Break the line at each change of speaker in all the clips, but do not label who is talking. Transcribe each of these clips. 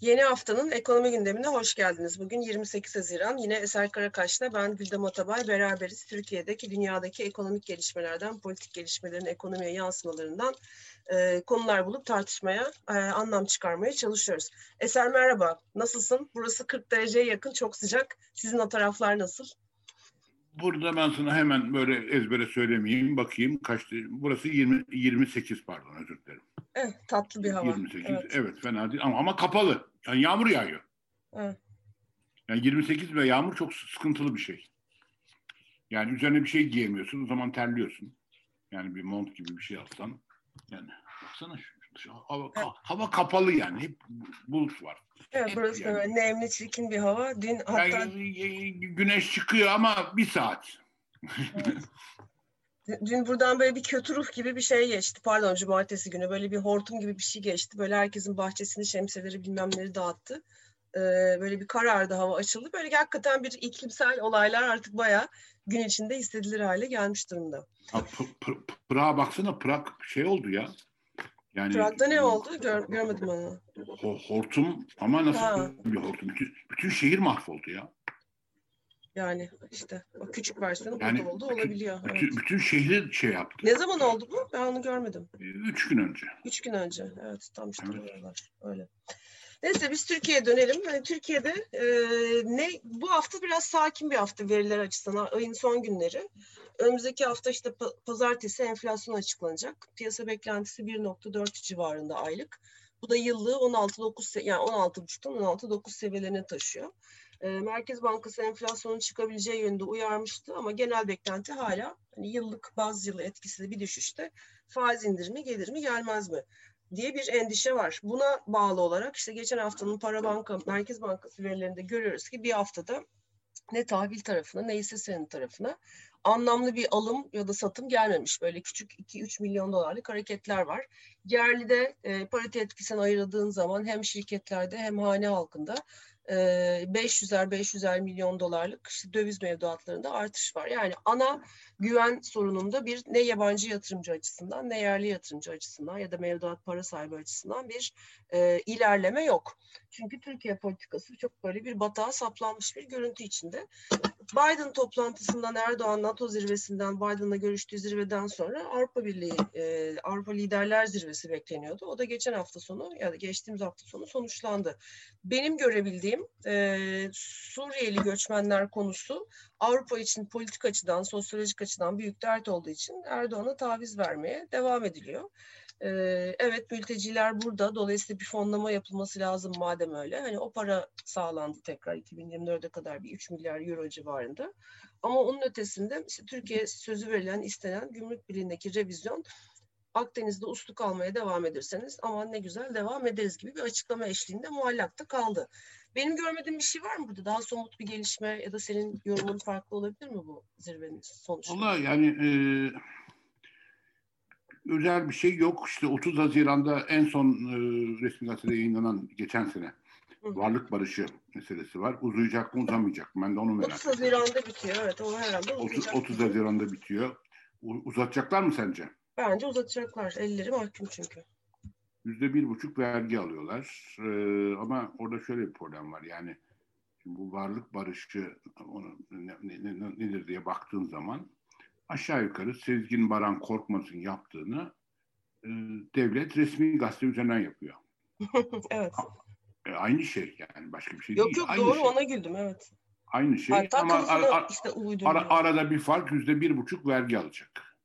Yeni haftanın ekonomi gündemine hoş geldiniz. Bugün 28 Haziran. Yine Eser Karakaş'la ben Güldem Otabay beraberiz. Türkiye'deki, dünyadaki ekonomik gelişmelerden, politik gelişmelerin ekonomiye yansımalarından e, konular bulup tartışmaya, e, anlam çıkarmaya çalışıyoruz. Eser merhaba, nasılsın? Burası 40 dereceye yakın, çok sıcak. Sizin o taraflar nasıl?
Burada ben sana hemen böyle ezbere söylemeyeyim, bakayım kaçtı. Burası 20, 28 pardon özür dilerim.
Evet, tatlı bir hava.
28, evet, evet fena değil ama, ama kapalı. Yani yağmur yağıyor.
Evet.
Yani 28 ve yağmur çok sıkıntılı bir şey. Yani üzerine bir şey giyemiyorsun, o zaman terliyorsun. Yani bir mont gibi bir şey alsan. Yani baksana şu, şu hava, evet. hava kapalı yani. Hep bulut var.
Evet Hep burası yani. nemli, çirkin bir hava. Dün hatta...
Yani, güneş çıkıyor ama bir saat.
Evet. Dün buradan böyle bir kötü ruh gibi bir şey geçti. Pardon cumartesi günü böyle bir hortum gibi bir şey geçti. Böyle herkesin bahçesini şemsiyeleri bilmem neleri dağıttı. Ee, böyle bir karardı hava açıldı. Böyle hakikaten bir iklimsel olaylar artık bayağı gün içinde hissedilir hale gelmiş durumda.
Prag'a baksana Prag şey oldu ya.
Yani Prag'da ne oldu? Gör, görmedim onu.
Hortum ama nasıl ha. bir hortum? Bütün, bütün şehir mahvoldu ya.
Yani işte o küçük versiyonu yani burada oldu bütün, olabiliyor.
Bütün, evet. bütün şehri şey yaptı.
Ne zaman oldu bu? Ben onu görmedim.
Üç gün önce.
Üç gün önce. Evet tam işte evet. öyle. Neyse biz Türkiye'ye dönelim. Yani Türkiye'de e, ne bu hafta biraz sakin bir hafta veriler açısından ayın son günleri. Önümüzdeki hafta işte pazartesi enflasyon açıklanacak. Piyasa beklentisi 1.4 civarında aylık. Bu da yıllığı 16.9 yani 16.5'tan 16.9 seviyelerine taşıyor. E, Merkez Bankası enflasyonun çıkabileceği yönünde uyarmıştı ama genel beklenti hala hani yıllık baz yılı etkisiyle bir düşüşte faiz indirimi gelir mi gelmez mi diye bir endişe var. Buna bağlı olarak işte geçen haftanın para banka Merkez Bankası verilerinde görüyoruz ki bir haftada ne tahvil tarafına ne hisse senedi tarafına anlamlı bir alım ya da satım gelmemiş. Böyle küçük 2-3 milyon dolarlık hareketler var. Yerlide e, parite etkisini ayırdığın zaman hem şirketlerde hem hane halkında 500'er 500'er milyon dolarlık işte döviz mevduatlarında artış var. Yani ana güven sorununda bir ne yabancı yatırımcı açısından ne yerli yatırımcı açısından ya da mevduat para sahibi açısından bir e, ilerleme yok. Çünkü Türkiye politikası çok böyle bir batağa saplanmış bir görüntü içinde. Biden toplantısından Erdoğan NATO zirvesinden Biden'la görüştüğü zirveden sonra Avrupa Birliği e, Avrupa Liderler Zirvesi bekleniyordu. O da geçen hafta sonu ya da geçtiğimiz hafta sonu sonuçlandı. Benim görebildiğim e, Suriyeli göçmenler konusu Avrupa için politik açıdan, sosyolojik açıdan büyük dert olduğu için Erdoğan'a taviz vermeye devam ediliyor. Ee, evet mülteciler burada. Dolayısıyla bir fonlama yapılması lazım madem öyle. Hani o para sağlandı tekrar 2024'e kadar bir 3 milyar euro civarında. Ama onun ötesinde işte Türkiye sözü verilen, istenen gümrük birliğindeki revizyon Akdeniz'de usluk almaya devam ederseniz aman ne güzel devam ederiz gibi bir açıklama eşliğinde muallakta kaldı. Benim görmediğim bir şey var mı burada? Daha somut bir gelişme ya da senin yorumun farklı olabilir mi bu zirvenin sonuçları?
Valla yani e, özel bir şey yok. İşte 30 Haziran'da en son e, resmi gazetede yayınlanan geçen sene Hı. varlık barışı meselesi var. Uzayacak mı uzamayacak mı? Ben de onu merak
ediyorum. 30 Haziran'da bitiyor evet. O herhalde
30, 30 Haziran'da bitiyor. Uzatacaklar mı sence?
Bence uzatacaklar. Elleri mahkum çünkü.
Yüzde bir buçuk vergi alıyorlar. Ee, ama orada şöyle bir problem var. Yani bu varlık barışı onu ne, ne, ne, nedir diye baktığın zaman aşağı yukarı Sezgin Baran Korkmaz'ın yaptığını e, devlet resmi gazete üzerinden yapıyor.
evet.
E, aynı şey yani başka bir şey
yok,
değil.
Yok
yok
doğru
şey.
ona güldüm evet.
Aynı şey
Hatta
ama ara,
işte
ara, arada bir fark yüzde bir buçuk vergi alacak.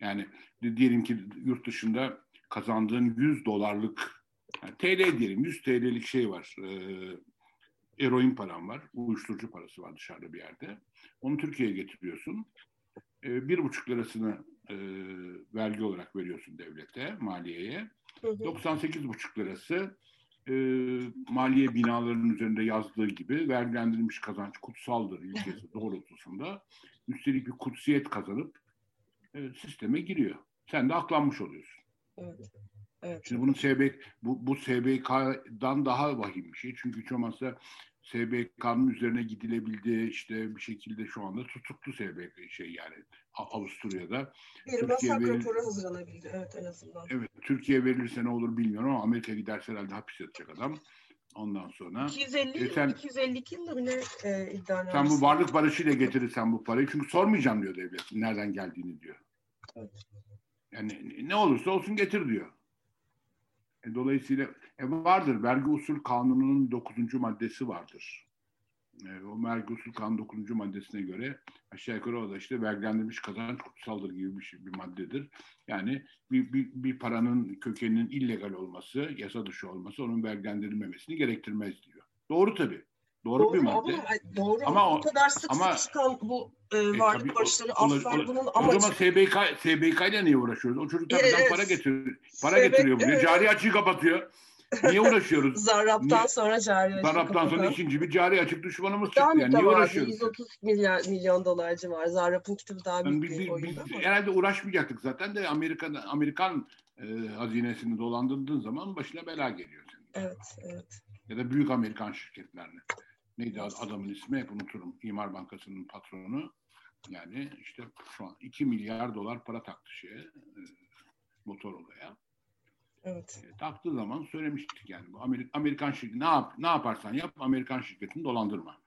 Yani diyelim ki yurt dışında kazandığın 100 dolarlık yani TL diyelim 100 TL'lik şey var. E, eroin param var. Uyuşturucu parası var dışarıda bir yerde. Onu Türkiye'ye getiriyorsun. E, bir buçuk lirasını e, vergi olarak veriyorsun devlete, maliyeye. 98 buçuk lirası e, maliye binalarının üzerinde yazdığı gibi vergilendirilmiş kazanç kutsaldır ilkesi doğrultusunda. Üstelik bir kutsiyet kazanıp e, sisteme giriyor. Sen de aklanmış oluyorsun.
Evet. Evet.
Şimdi bunun SBK, bu, bu SBK'dan daha vahim bir şey. Çünkü hiç olmazsa SBK'nın üzerine gidilebildi işte bir şekilde şu anda tutuklu SBK şey yani Avusturya'da.
Bir
Türkiye
masak
verir-
raporu hazırlanabildi. Evet en azından.
Evet Türkiye verilirse ne olur bilmiyorum ama Amerika giderse herhalde hapis yatacak adam. Ondan sonra
250
E sen-
252 yılda mı ne e, iddia
sen bu varlık barışıyla getirirsen bu parayı çünkü sormayacağım diyor devlet nereden geldiğini diyor.
Evet.
Yani ne olursa olsun getir diyor. E, dolayısıyla e, vardır vergi usul kanununun 9. maddesi vardır. E, o vergi usul kanun 9. maddesine göre aşağı yukarı o da işte vergilendirilmiş kazanç kutsaldır gibi bir, şey, bir maddedir. Yani bir, bir, bir paranın kökeninin illegal olması, yasa dışı olması onun vergilendirilmemesini gerektirmez diyor. Doğru tabii. Doğru,
Doğru
bir madde.
doğru
Ama o-
kadar sık
ama-
sık çıkan bu e,
E,
varlık
tabii,
barışları
o- o-
asla
o-
bunun
O
amacı.
zaman SBK, SBK ile niye uğraşıyoruz? O çocuklar
Evet, evet.
para getiriyor. Para
SBK
getiriyor buraya.
evet.
Cari açığı kapatıyor. Niye uğraşıyoruz?
Zarrab'tan
Niye-
sonra cari açık
Zarrab'tan sonra ikinci bir cari açık düşmanımız
Daha
çıktı. Yani niye uğraşıyoruz?
130 milyar, milyon dolar civarı. Zarrab'ın kitabı daha
Yani
büyük
biz,
bir
biz,
oyun
biz
ama.
herhalde uğraşmayacaktık zaten de Amerikan Amerikan e, hazinesini dolandırdığın zaman başına bela geliyor senin.
Evet, evet.
Ya da büyük Amerikan şirketlerine. Neydi ad- adamın ismi? Hep unuturum. İmar Bankası'nın patronu. Yani işte şu an 2 milyar dolar para taktı şeye. E, Motorola'ya.
Evet.
E, taktığı zaman söylemiştik yani. Bu Amerik- Amerikan şirketi ne yap ne yaparsan yap Amerikan şirketini dolandırma.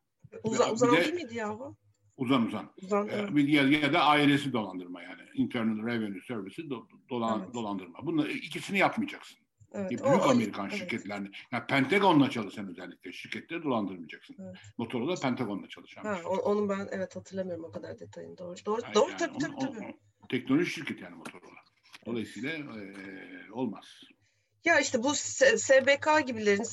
Uza, uzan
de-
değil miydi ya bu?
Uzan uzan.
Uzan,
E, bir- ya, ya da ailesi dolandırma yani. Internal Revenue Service'i do- dolan-
Evet.
dolandırma. Bunları ikisini yapmayacaksın.
Evet.
büyük
O-
Amerikan
evet.
şirketlerini. Yani Pentagon'la çalışan özellikle şirketleri dolandırmayacaksın.
Evet.
Motorola Pentagon'la çalışan.
Ha, o- onu ben evet hatırlamıyorum o kadar detayını. Doğru. Doğru,
Yani
doğru
yani
tabii
onu-
tabii
o-
tabii.
o- teknoloji şirketi yani Motorola. Dolayısıyla e, olmaz.
Ya işte bu SBK gibilerin,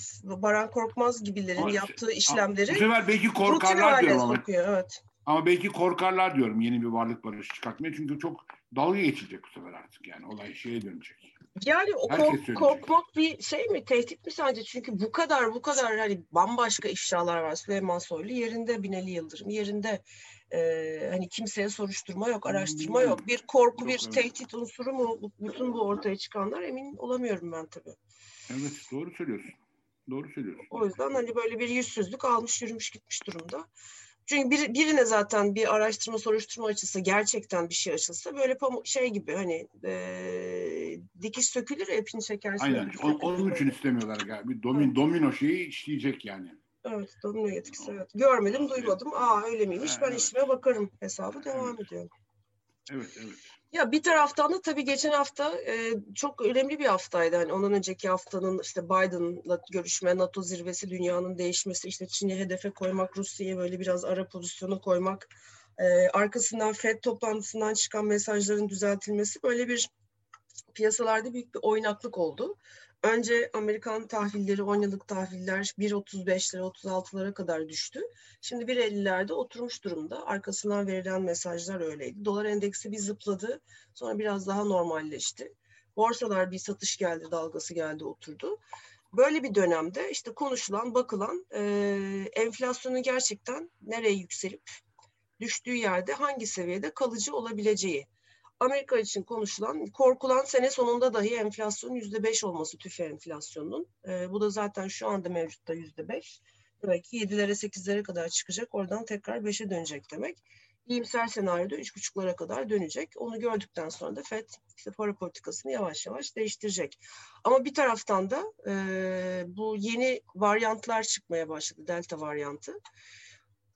Baran Korkmaz gibilerin
Ama-
yaptığı
Bu
işlemleri
sefer belki korkarlar diyorum ama.
sokuyor. Evet.
Ama belki korkarlar diyorum yeni bir varlık barışı çıkartmaya. Çünkü çok dalga geçilecek bu sefer artık yani. Olay şeye dönecek.
Yani o kork- korkmak bir şey mi, tehdit mi sence? Çünkü bu kadar bu kadar hani bambaşka ifşalar var. Süleyman Soylu yerinde, Binali Yıldırım yerinde. Ee, hani kimseye soruşturma yok, araştırma yok. Bir korku,
Yok,
bir
evet.
tehdit unsuru mu? Bütün bu ortaya çıkanlar emin olamıyorum ben tabii.
Evet doğru söylüyorsun. Doğru söylüyorsun.
O yüzden hani böyle bir yüzsüzlük almış yürümüş gitmiş durumda. Çünkü bir, birine zaten bir araştırma soruşturma açılsa gerçekten bir şey açılsa böyle pamuk şey gibi hani eee, dikiş sökülür ya ipini çekersin.
Aynen. O- onun için istemiyorlar. Yani. Bir domin, domino şeyi işleyecek yani.
Evet domino etkisi evet. Görmedim duymadım. Aa öyle miymiş ben
Evet.
işime bakarım hesabı devam ediyor.
Evet evet.
Ya bir taraftan da tabii geçen hafta e, çok önemli bir haftaydı. Hani ondan önceki haftanın işte Biden'la görüşme, NATO zirvesi, dünyanın değişmesi, işte Çin'i hedefe koymak, Rusya'ya böyle biraz ara pozisyona koymak, e, arkasından FED toplantısından çıkan mesajların düzeltilmesi böyle bir piyasalarda büyük bir oynaklık oldu. Önce Amerikan tahvilleri, 10 yıllık tahviller 1.35'lere, 36'lara kadar düştü. Şimdi 1.50'lerde oturmuş durumda. Arkasından verilen mesajlar öyleydi. Dolar endeksi bir zıpladı. Sonra biraz daha normalleşti. Borsalar bir satış geldi, dalgası geldi, oturdu. Böyle bir dönemde işte konuşulan, bakılan e, enflasyonun gerçekten nereye yükselip düştüğü yerde hangi seviyede kalıcı olabileceği. Amerika için konuşulan, korkulan sene sonunda dahi enflasyonun yüzde beş olması tüfe enflasyonunun. E, bu da zaten şu anda mevcutta yüzde beş. Demek ki 7'lere 8'lere kadar çıkacak. Oradan tekrar 5'e dönecek demek. İyimser senaryoda 3,5'lara kadar dönecek. Onu gördükten sonra da FED işte para politikasını yavaş yavaş değiştirecek. Ama bir taraftan da e, bu yeni varyantlar çıkmaya başladı. Delta varyantı.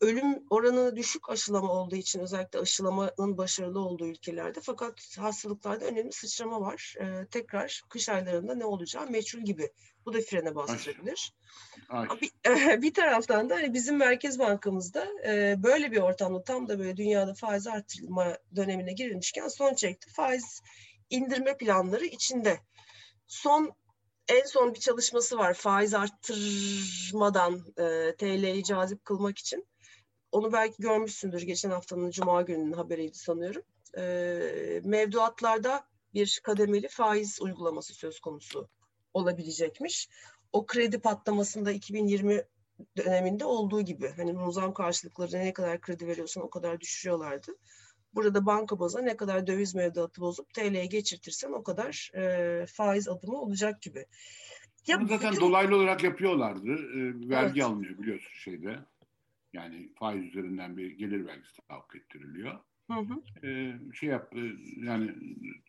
Ölüm oranı düşük aşılama olduğu için özellikle aşılamanın başarılı olduğu ülkelerde fakat hastalıklarda önemli sıçrama var. E, tekrar kış aylarında ne olacağı meçhul gibi. Bu da frene bastırabilir.
Ay.
Bir, bir taraftan da hani bizim Merkez Bankamızda e, böyle bir ortamda tam da böyle dünyada faiz artırma dönemine girilmişken son çekti. Faiz indirme planları içinde. Son en son bir çalışması var faiz arttırmadan e, TL'yi cazip kılmak için. Onu belki görmüşsündür geçen haftanın Cuma gününün haberiydi sanıyorum. E, mevduatlarda bir kademeli faiz uygulaması söz konusu olabilecekmiş. O kredi patlamasında 2020 döneminde olduğu gibi hani muzam karşılıkları ne kadar kredi veriyorsan o kadar düşürüyorlardı. Burada banka bazına ne kadar döviz mevduatı bozup TL'ye geçirtirsen o kadar e, faiz adımı olacak gibi. Ya
Bunu zaten
bütün-
dolaylı olarak yapıyorlardı. Ee, vergi
Evet.
alınıyor biliyorsun şeyde. Yani faiz üzerinden bir gelir vergisi tahakkuk ettiriliyor.
Hı hı.
Ee, şey yap e, yani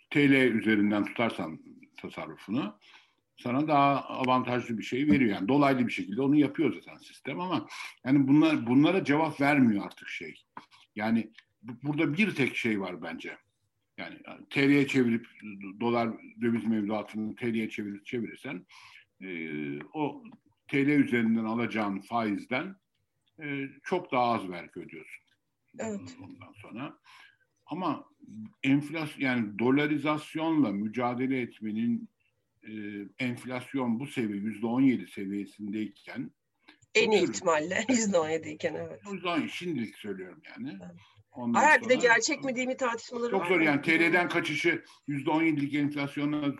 TL üzerinden tutarsan tasarrufunu sana daha avantajlı bir şey veriyor. Yani dolaylı bir şekilde onu yapıyor zaten sistem ama yani bunlar bunlara cevap vermiyor artık şey. Yani bu- burada bir tek şey var bence. Yani TL'ye çevirip dolar döviz mevduatını TL'ye çevirip çevirirsen e, o TL üzerinden alacağın faizden e, çok daha az vergi ödüyorsun.
Evet.
Ondan sonra ama enflasyon yani dolarizasyonla mücadele etmenin e, enflasyon bu seviye yüzde on yedi seviyesindeyken
En iyi ihtimalle %17 iken evet.
o yüzden şimdilik söylüyorum yani.
Evet.
Ondan
Hayır bir de
sonra-
gerçek mi değil mi tartışmaları
Çok
var.
zor yani TL'den kaçışı yüzde on yedilik enflasyona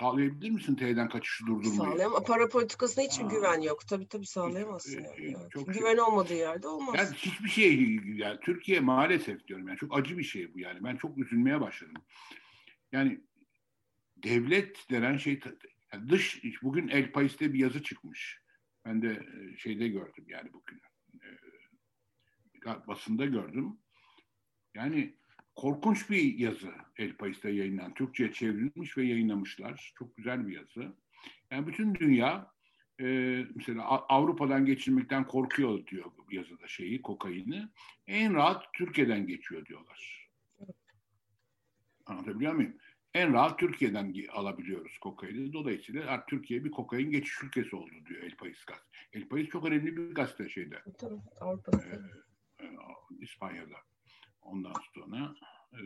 sağlayabilir misin TL'den kaçışı durdurmayı?
Sağlayamam. Para politikasına hiç
Aa.
güven yok. Tabii tabii sağlayamazsın
Hiç,
yani.
e,
Evet.
çok
Güven olmadığı yerde olmaz.
Yani hiçbir şey yani Türkiye maalesef diyorum yani çok acı bir şey bu yani. Ben çok üzülmeye başladım. Yani devlet denen şey yani dış bugün El País'te bir yazı çıkmış. Ben de e, şeyde gördüm yani bugün. E, basında gördüm. Yani korkunç bir yazı El País'te yayınlanan. Türkçe'ye çevrilmiş ve yayınlamışlar. Çok güzel bir yazı. Yani bütün dünya e, mesela Avrupa'dan geçirmekten korkuyor diyor yazıda şeyi, kokaini. En rahat Türkiye'den geçiyor diyorlar. Anlatabiliyor muyum? En rahat Türkiye'den alabiliyoruz kokaini. Dolayısıyla artık Türkiye bir kokain geçiş ülkesi oldu diyor El País gazete. El País çok önemli bir gazete şeyde.
Tabii Avrupa'da.
e, e, İspanya'da. Ondan sonra e,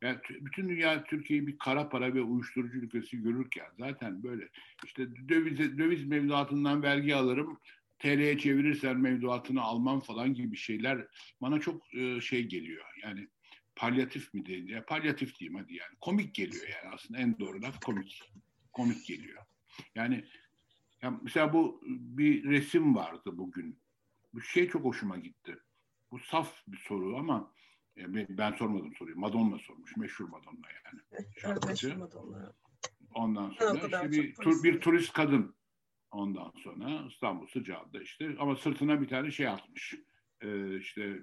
yani bütün dünya Türkiye'yi bir kara para ve uyuşturucu ülkesi görürken zaten böyle işte döviz, döviz mevduatından vergi alırım TL'ye çevirirsen mevduatını almam falan gibi şeyler bana çok e, şey geliyor. Yani palyatif mi diyeyim? Ya, palyatif diyeyim hadi yani. Komik geliyor yani aslında en doğru laf komik. Komik geliyor. Yani ya mesela bu bir resim vardı bugün. Bu şey çok hoşuma gitti. Bu saf bir soru ama e, ben, sormadım soruyu. Madonna sormuş. Meşhur Madonna yani. Şarkıcı.
Madonna.
Ondan sonra işte bir, tur, bir turist kadın. Ondan sonra İstanbul sıcağında işte ama sırtına bir tane şey atmış. Ee, işte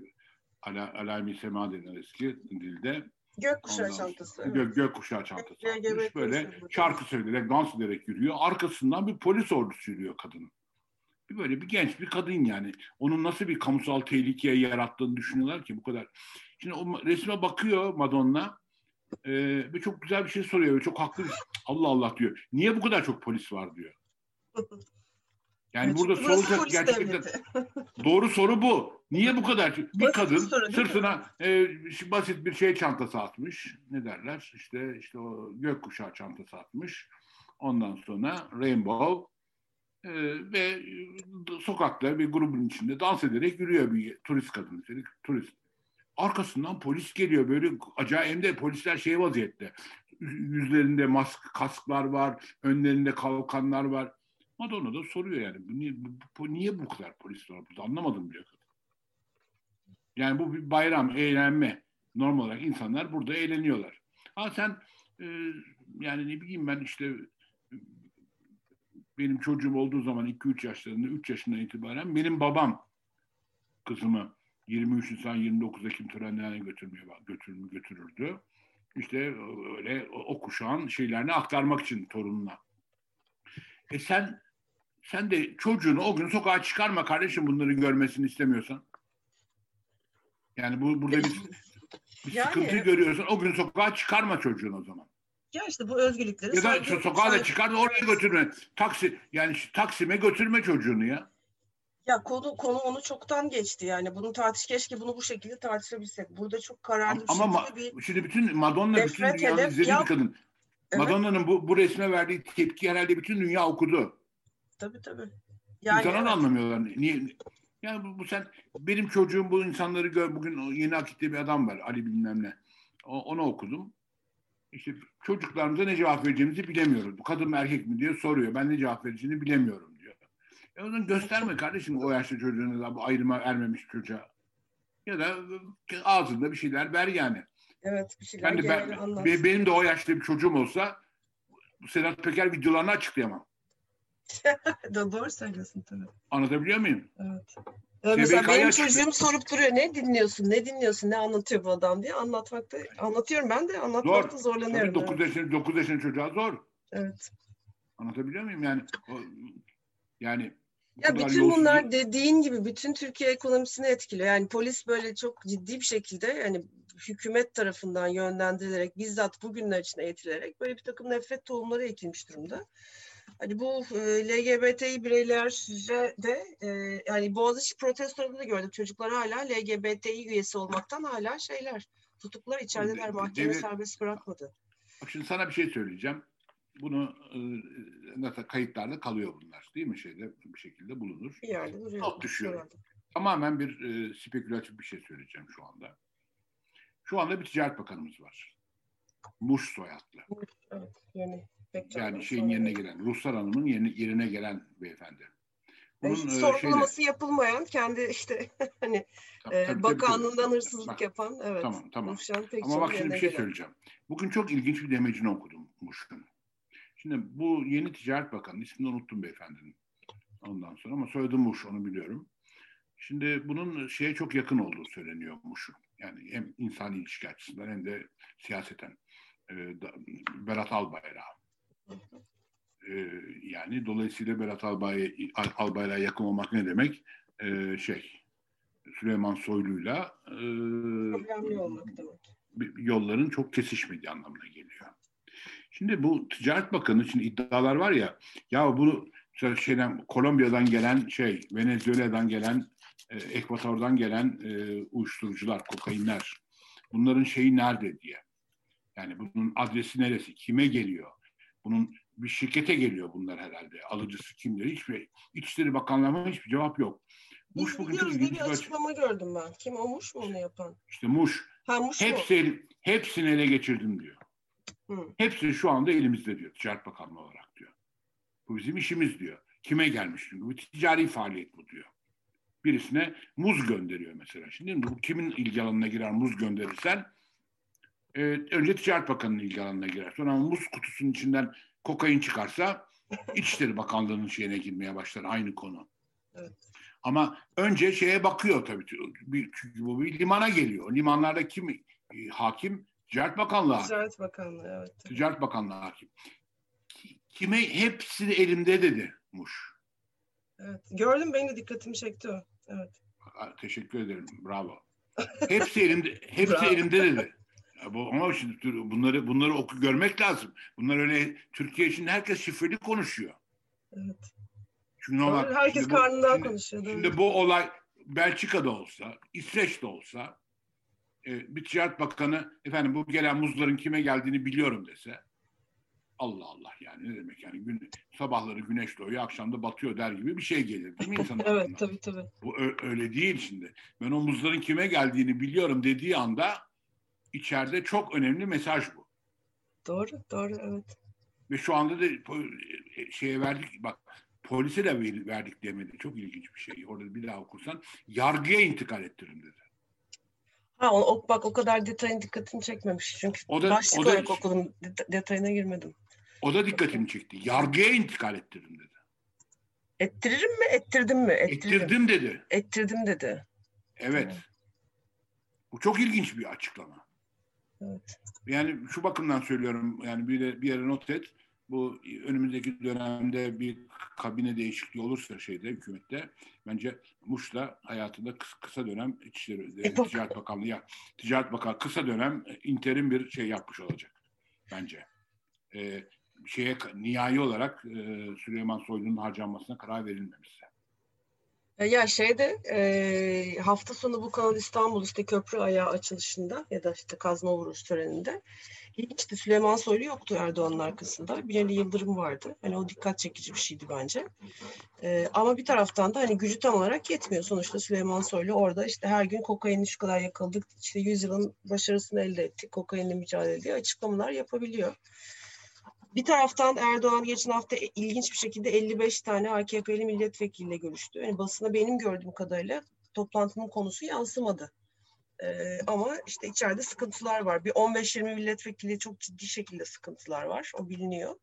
ala, alami sema denen eski dilde.
Gökkuşağı
Ondan sonra
çantası. evet.
Gök, gökkuşağı çantası
LGBT
atmış. Böyle şarkı söyleyerek, dans ederek yürüyor. Arkasından bir polis ordusu yürüyor kadının. Bir böyle bir genç bir kadın yani. Onun nasıl bir kamusal tehlikeye yarattığını düşünüyorlar ki bu kadar. Şimdi o resme bakıyor Madonna. e, ve çok güzel bir şey soruyor. Ve çok haklı. bir- Allah Allah diyor. Niye bu kadar çok polis var diyor. Yani burada sorulacak gerçekten doğru soru bu. Niye bu kadar? Bir
Basit
kadın
soru
sırtına e, basit bir şey çantası atmış. Ne derler? İşte işte o gökkuşağı çantası atmış. Ondan sonra rainbow e, ve sokakta bir grubun içinde dans ederek yürüyor bir turist kadın. Turist. Arkasından polis geliyor böyle acayip hem de polisler şey vaziyette. Yüzlerinde mask, kasklar var, önlerinde kalkanlar var. Madonna da soruyor yani bu niye, bu, bu- niye bu kadar polis var burada anlamadım diyor. Yani bu bir bayram, eğlenme. Normal olarak insanlar burada eğleniyorlar. Ha sen e, yani ne bileyim ben işte benim çocuğum olduğu zaman 2-3 yaşlarında 3 yaşından itibaren benim babam kızımı 23 Nisan 29 Ekim törenlerine götürmeye götür, götürürdü. İşte öyle o, kuşağın şeylerini aktarmak için torununa. E sen sen de çocuğunu o gün sokağa çıkarma kardeşim bunları görmesini istemiyorsan. Yani bu burada bir, bir
Yani
sıkıntı görüyorsan o gün sokağa çıkarma çocuğunu o zaman.
Ya işte bu özgürlükleri
Ya da
saygı-
sokağa da çıkar da oraya götürme. Taksi yani Taksim'e götürme çocuğunu ya.
Ya konu konu onu çoktan geçti yani. Bunu tartış keşke bunu bu şekilde tartışabilsek. Burada çok kararlı
Ama,
bir
ama
şekilde bir
şimdi bütün Madonna bütün dünyanın izlediği bir kadın.
Evet.
Madonna'nın bu, bu resme verdiği tepki herhalde bütün dünya okudu.
tabii tabii. Yani
İnsanlar
evet.
anlamıyorlar. Niye? Yani bu, bu sen benim çocuğum bu insanları gör. Bugün yeni akitte bir adam var Ali bilmem ne. O, onu okudum. İşte çocuklarımıza ne cevap vereceğimizi bilemiyoruz. Bu kadın mı erkek mi diyor soruyor. Ben ne cevap vereceğini bilemiyorum. E o zaman gösterme kardeşim o yaşta çocuğuna bu ayrıma ermemiş çocuğa. Ya da ağzında bir şeyler ver yani.
Evet bir şeyler
Ben de ben, benim de o yaşta bir çocuğum olsa Sedat Peker videolarını açıklayamam.
Doğru söylüyorsun tabii.
Anlatabiliyor muyum?
Evet. Ya mesela benim
çıktı.
çocuğum sorup duruyor ne dinliyorsun, ne dinliyorsun, ne anlatıyor bu adam diye anlatmakta anlatıyorum ben de anlatmakta
Zor.
zorlanıyorum.
Tabii 9
evet.
yaşında, 9 yaşında çocuğa zor.
evet.
Anlatabiliyor muyum? Yani o- yani
Ya bütün
yolsuzluk-
bunlar dediğin gibi bütün Türkiye ekonomisini etkiliyor. Yani polis böyle çok ciddi bir şekilde yani hükümet tarafından yönlendirilerek bizzat bugünler için eğitilerek böyle bir takım nefret tohumları ekilmiş durumda. Hani bu e, LGBTİ bireylere de e, yani Boğaziçi protestolarında da gördük. Çocuklar hala LGBTİ üyesi olmaktan hala şeyler tutuklar içerideler.
Devlet-
Mahkeme serbest bırakmadı.
Bak şimdi sana bir şey söyleyeceğim. Bunu e, nasıl kayıtlarda kalıyor bunlar değil mi şeyde bir şekilde bulunur.
Duruyor.
Not düşüyor.
herhalde.
Tamamen bir e, spekülatif bir şey söyleyeceğim şu anda. Şu anda bir ticaret bakanımız var. Muş soyadlı.
Evet, yeni.
Yani şeyin
Sonra-
yerine gelen, Ruslar Hanım'ın yerine, yerine gelen beyefendi.
Yani hiç
Bunun, e,
sorgulaması yapılmayan kendi işte hani
Tabii,
e,
tabii,
bakanlığından
tabii.
hırsızlık
Bak,
yapan evet.
Tamam tamam. Ama bak şimdi bir şey
gelen.
söyleyeceğim. Bugün çok ilginç bir demecini okudum Muş'un. Şimdi bu yeni Ticaret Bakanı, ismini unuttum beyefendinin. Ondan sonra ama soyadı Muş, onu biliyorum. Şimdi bunun şeye çok yakın olduğu söyleniyor Muş'un. Yani hem insani ilişki açısından hem de siyaseten. Da- Berat Albayrak. Ee, yani dolayısıyla Berat Albay, Al- Albayrak'a yakın olmak ne demek? Ee, şey, Süleyman Soylu'yla e, yolların çok kesişmediği anlamına geliyor. Şimdi bu Ticaret Bakanı için iddialar var ya, ya bu mesela şeyden Kolombiya'dan gelen şey, Venezuela'dan gelen, e, Ekvator'dan gelen e, uyuşturucular, kokainler, bunların şeyi nerede diye. Yani bunun adresi neresi, kime geliyor? Bunun bir şirkete geliyor bunlar herhalde. Alıcısı kimdir? Hiçbir İçişleri Bakanlığı'na hiçbir cevap yok.
Biz
Muş bugün
biliyoruz diye bir
bir açık.
açıklama gördüm ben. Kim olmuş mu onu yapan?
İşte Muş
Ha Muş mu?
hepsi, hepsini ele geçirdim diyor.
Hı.
Hepsi şu anda elimizde diyor Ticaret Bakanlığı olarak diyor. Bu bizim işimiz diyor. Kime gelmiş çünkü bu ticari faaliyet bu diyor. Birisine muz gönderiyor mesela. Şimdi bu kimin ilgi alanına girer muz gönderirsen e, önce Ticaret Bakanı'nın ilgi alanına girer. Sonra muz kutusunun içinden kokain çıkarsa İçişleri Bakanlığı'nın şeyine girmeye başlar aynı konu.
Evet.
Ama önce şeye bakıyor tabii. Çünkü bu bir limana geliyor. Limanlarda kim e, hakim? Ticaret Bakanlığı.
Ticaret Bakanlığı evet.
Ticaret Bakanlığı hakim. Ki- Kime hepsi de elimde dedi Muş.
evet. Gördüm benim de dikkatimi çekti o. Evet.
Teşekkür ederim. Bravo. Hepsi elimde hepsi
Bravo.
elimde dedi. Bu, ama şimdi bunları bunları oku görmek lazım. Bunlar öyle Türkiye için herkes şifreli konuşuyor.
Evet.
Çünkü normal.
Herkes
şimdi bu-
karnından
şimdi-
konuşuyor.
Şimdi bu olay Belçika'da olsa, İsveç'te olsa e, bir ticaret bakanı efendim bu gelen muzların kime geldiğini biliyorum dese Allah Allah yani ne demek yani gün, sabahları güneş doğuyor akşam da batıyor der gibi bir şey gelir değil mi insanın aklına?
Evet tabii tabii.
Bu öyle değil şimdi. Ben o muzların kime geldiğini biliyorum dediği anda içeride çok önemli mesaj bu.
Doğru doğru evet.
Ve şu anda da e, şeye verdik bak polise de ver- verdik demedi. Çok ilginç bir şey. Orada bir daha okursan yargıya intikal ettirin dedi.
Ha o, o- bak o kadar detayın dikkatini çekmemiş. Çünkü
O da-
başlık
o da-
olarak okudum. det- detayına girmedim.
O da dikkatimi çekti. Yargıya intikal ettirin dedi.
Ettiririm mi? Ettirdim mi? Ettiririm.
Ettirdim dedi.
Ettirdim dedi.
Evet.
Tamam.
Bu çok ilginç bir açıklama.
Evet.
Yani şu bakımdan söylüyorum yani bir, de- bir yere not et. Bu önümüzdeki dönemde bir kabine değişikliği olursa şeyde hükümette bence Muş'ta hayatında kısa, kısa dönem İçişleri
E,
Ticaret Bakanlığı ya Ticaret Bakanlığı kısa dönem interim bir şey yapmış olacak bence. Ee, şeye nihai olarak e, Süleyman Soylu'nun harcanmasına karar verilmemişse.
E, Ya şeyde e, hafta sonu bu Kanal İstanbul işte köprü ayağı açılışında ya da işte kazma vuruş töreninde ilginçti Süleyman Soylu yoktu Erdoğan'ın arkasında. Binali Yıldırım vardı. Hani o dikkat çekici bir şeydi bence. E, ama bir taraftan da hani gücü tam olarak yetmiyor. Sonuçta Süleyman Soylu orada işte her gün kokaini şu kadar yakaladık. işte 100 yılın başarısını elde ettik. Kokainle mücadele diye açıklamalar yapabiliyor. Bir taraftan Erdoğan geçen hafta e- ilginç bir şekilde 55 tane AKP'li milletvekiliyle görüştü. Yani basına benim gördüğüm kadarıyla toplantının konusu yansımadı. Ee, ama işte içeride sıkıntılar var. Bir 15-20 milletvekili çok ciddi şekilde sıkıntılar var. O biliniyor.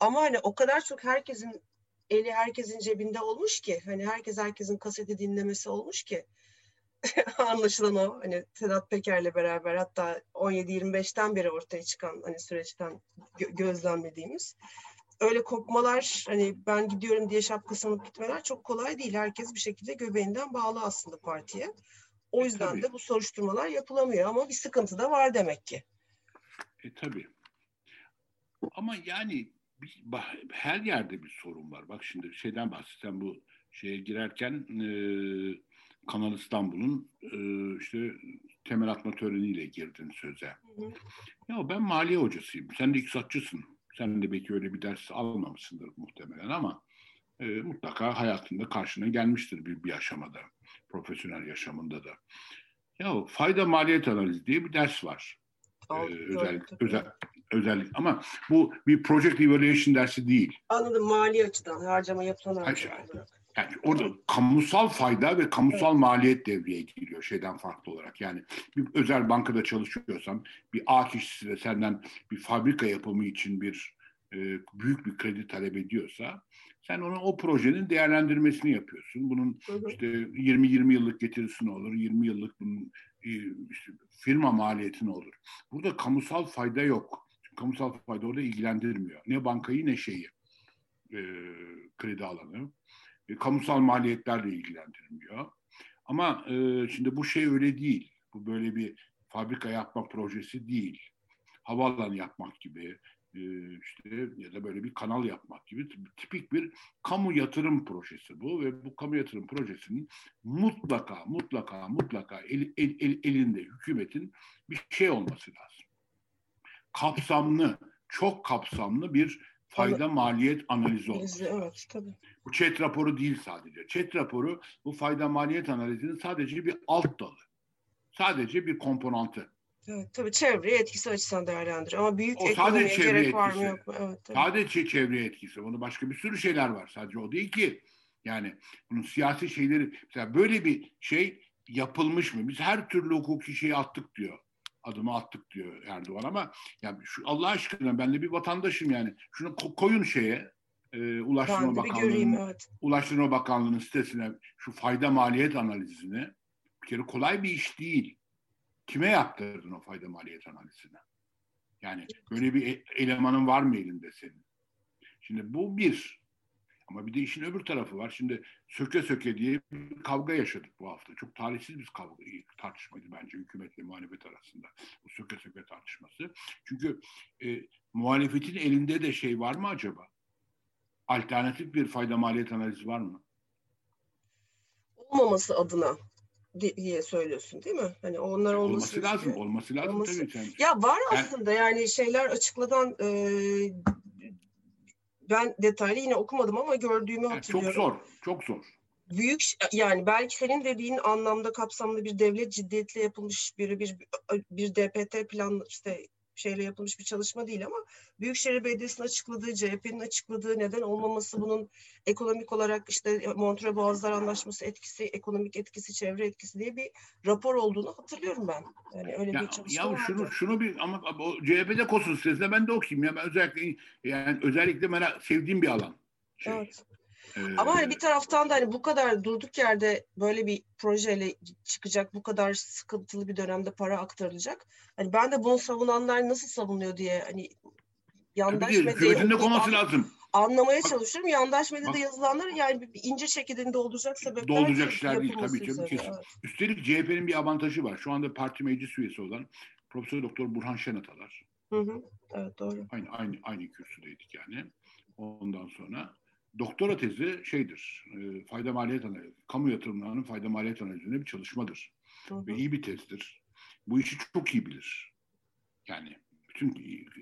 Ama hani o kadar çok herkesin eli herkesin cebinde olmuş ki hani herkes herkesin kaseti dinlemesi olmuş ki anlaşılan o hani Sedat Peker'le beraber hatta 17-25'ten beri ortaya çıkan hani süreçten gö- gözlemlediğimiz öyle kopmalar hani ben gidiyorum diye şapkasını gitmeler çok kolay değil. Herkes bir şekilde göbeğinden bağlı aslında partiye. O
E,
yüzden
tabii.
de bu soruşturmalar yapılamıyor ama bir sıkıntı da var demek ki.
E tabii. Ama yani her yerde bir sorun var. Bak şimdi şeyden bahsetsen bu şeye girerken e, Kanal İstanbul'un e, işte temel atma töreniyle girdin söze. Ya ben maliye hocasıyım. Sen de iktisatçısın. Sen de belki öyle bir ders almamışsındır muhtemelen ama e, mutlaka hayatında karşına gelmiştir bir, bir aşamada. Profesyonel yaşamında da. Ya fayda maliyet analizi diye bir ders var.
Al-
Ee, özel, özel, özellik ama bu bir project evaluation dersi değil.
Anladım mali açıdan harcama yapılan harcama.
Yani orada kamusal fayda ve kamusal maliyet devreye giriyor şeyden farklı olarak. Yani bir özel bankada çalışıyorsan bir A kişisi de senden bir fabrika yapımı için bir e, büyük bir kredi talep ediyorsa sen onun o projenin değerlendirmesini yapıyorsun. Bunun işte 20-20 yıllık getirisi ne olur, 20 yıllık bunun e, işte firma maliyeti ne olur. Burada kamusal fayda yok. Çünkü kamusal fayda orada ilgilendirmiyor. Ne bankayı ne şeyi, e, kredi alanı. E, kamusal maliyetlerle ilgilendirmiyor. Ama e, şimdi bu şey öyle değil. Bu böyle bir fabrika yapma projesi değil. Havaalanı yapmak gibi e, işte ya da böyle bir kanal yapmak gibi tipik bir kamu yatırım projesi bu ve bu kamu yatırım projesinin mutlaka mutlaka mutlaka el- el- el- elinde hükümetin bir şey olması lazım. Kapsamlı, çok kapsamlı bir fayda maliyet analizi olması
Evet tabii.
bu ÇED raporu değil sadece. ÇED raporu bu fayda maliyet analizinin sadece bir alt dalı. Sadece bir komponantı.
Evet, tabii çevreye etkisi açısından değerlendir. Ama büyük
O
ekonomiye
çevre
gerek var mı
etkisi.
yok mu? Evet, tabii.
Sadece çevre etkisi. Bunun başka bir sürü şeyler var. Sadece o değil ki. Yani bunun siyasi şeyleri mesela böyle bir şey yapılmış mı? Biz her türlü hukuki şeyi attık diyor. Adımı attık diyor Erdoğan ama ya şu Allah aşkına ben de bir vatandaşım yani. Şunu ko- koyun şeye e, Ulaştırma Bakanlığı'nın
evet.
Ulaştırma Bakanlığı'nın sitesine şu fayda maliyet analizini bir kere kolay bir iş değil. Kime yaptırdın o fayda maliyet analizini? Yani böyle bir e- elemanın var mı elinde senin? Şimdi bu bir. Ama bir de işin öbür tarafı var. Şimdi söke söke diye bir kavga yaşadık bu hafta. Çok talihsiz bir kavga, tartışmaydı bence hükümetle muhalefet arasında. Bu söke söke tartışması. Çünkü e, muhalefetin elinde de şey var mı acaba? Alternatif bir fayda maliyet analizi var mı?
Olmaması adına di- diye söylüyorsun değil mi? Hani onlar olması,
Olması lazım,
istiyor.
olması lazım
Olması-
tabii. Sen,
Ya var aslında yani şeyler açıkladan e, ben detaylı yine okumadım ama gördüğümü
Yani çok
hatırlıyorum.
zor, çok zor.
büyük yani belki senin dediğin anlamda kapsamlı bir devlet ciddiyetle yapılmış bir bir bir DPT plan işte şeyle yapılmış bir çalışma değil ama Büyükşehir Belediyesi'nin açıkladığı, CHP'nin açıkladığı neden olmaması bunun ekonomik olarak işte Montreux Boğazlar Anlaşması etkisi, ekonomik etkisi, çevre etkisi diye bir rapor olduğunu hatırlıyorum ben. Yani öyle
Ya,
bir çalışma
ya şunu
vardı.
şunu bir ama o CHP'de kosun sitesinde ben de okuyayım ya. Ben özellikle yani özellikle merak sevdiğim bir alan. Şey,
Evet. Ama hani bir taraftan da hani bu kadar durduk yerde böyle bir projeyle çıkacak, bu kadar sıkıntılı bir dönemde para aktarılacak. Hani ben de bunu savunanlar nasıl savunuyor diye hani yandaş
tabii ki
medyayı
de lazım.
anlamaya
Bak-
çalışıyorum. Yandaş medyada
bak-
yazılanlar yani ince çekirdeğini dolduracak sebepler
Dolduracak işler değil tabii
üzerine,
kesin.
evet.
Üstelik CHP'nin bir avantajı var. Şu anda parti meclis üyesi olan Profesör Doktor Burhan Şenatalar.
Hı hı. Evet doğru.
Aynı aynı aynı kürsüdeydik yani. Ondan sonra doktora tezi şeydir. E, fayda maliyet analizi, kamu yatırımlarının fayda maliyet analizine bir çalışmadır.
Hı hı.
ve iyi bir tezdir. Bu işi çok iyi bilir. Yani bütün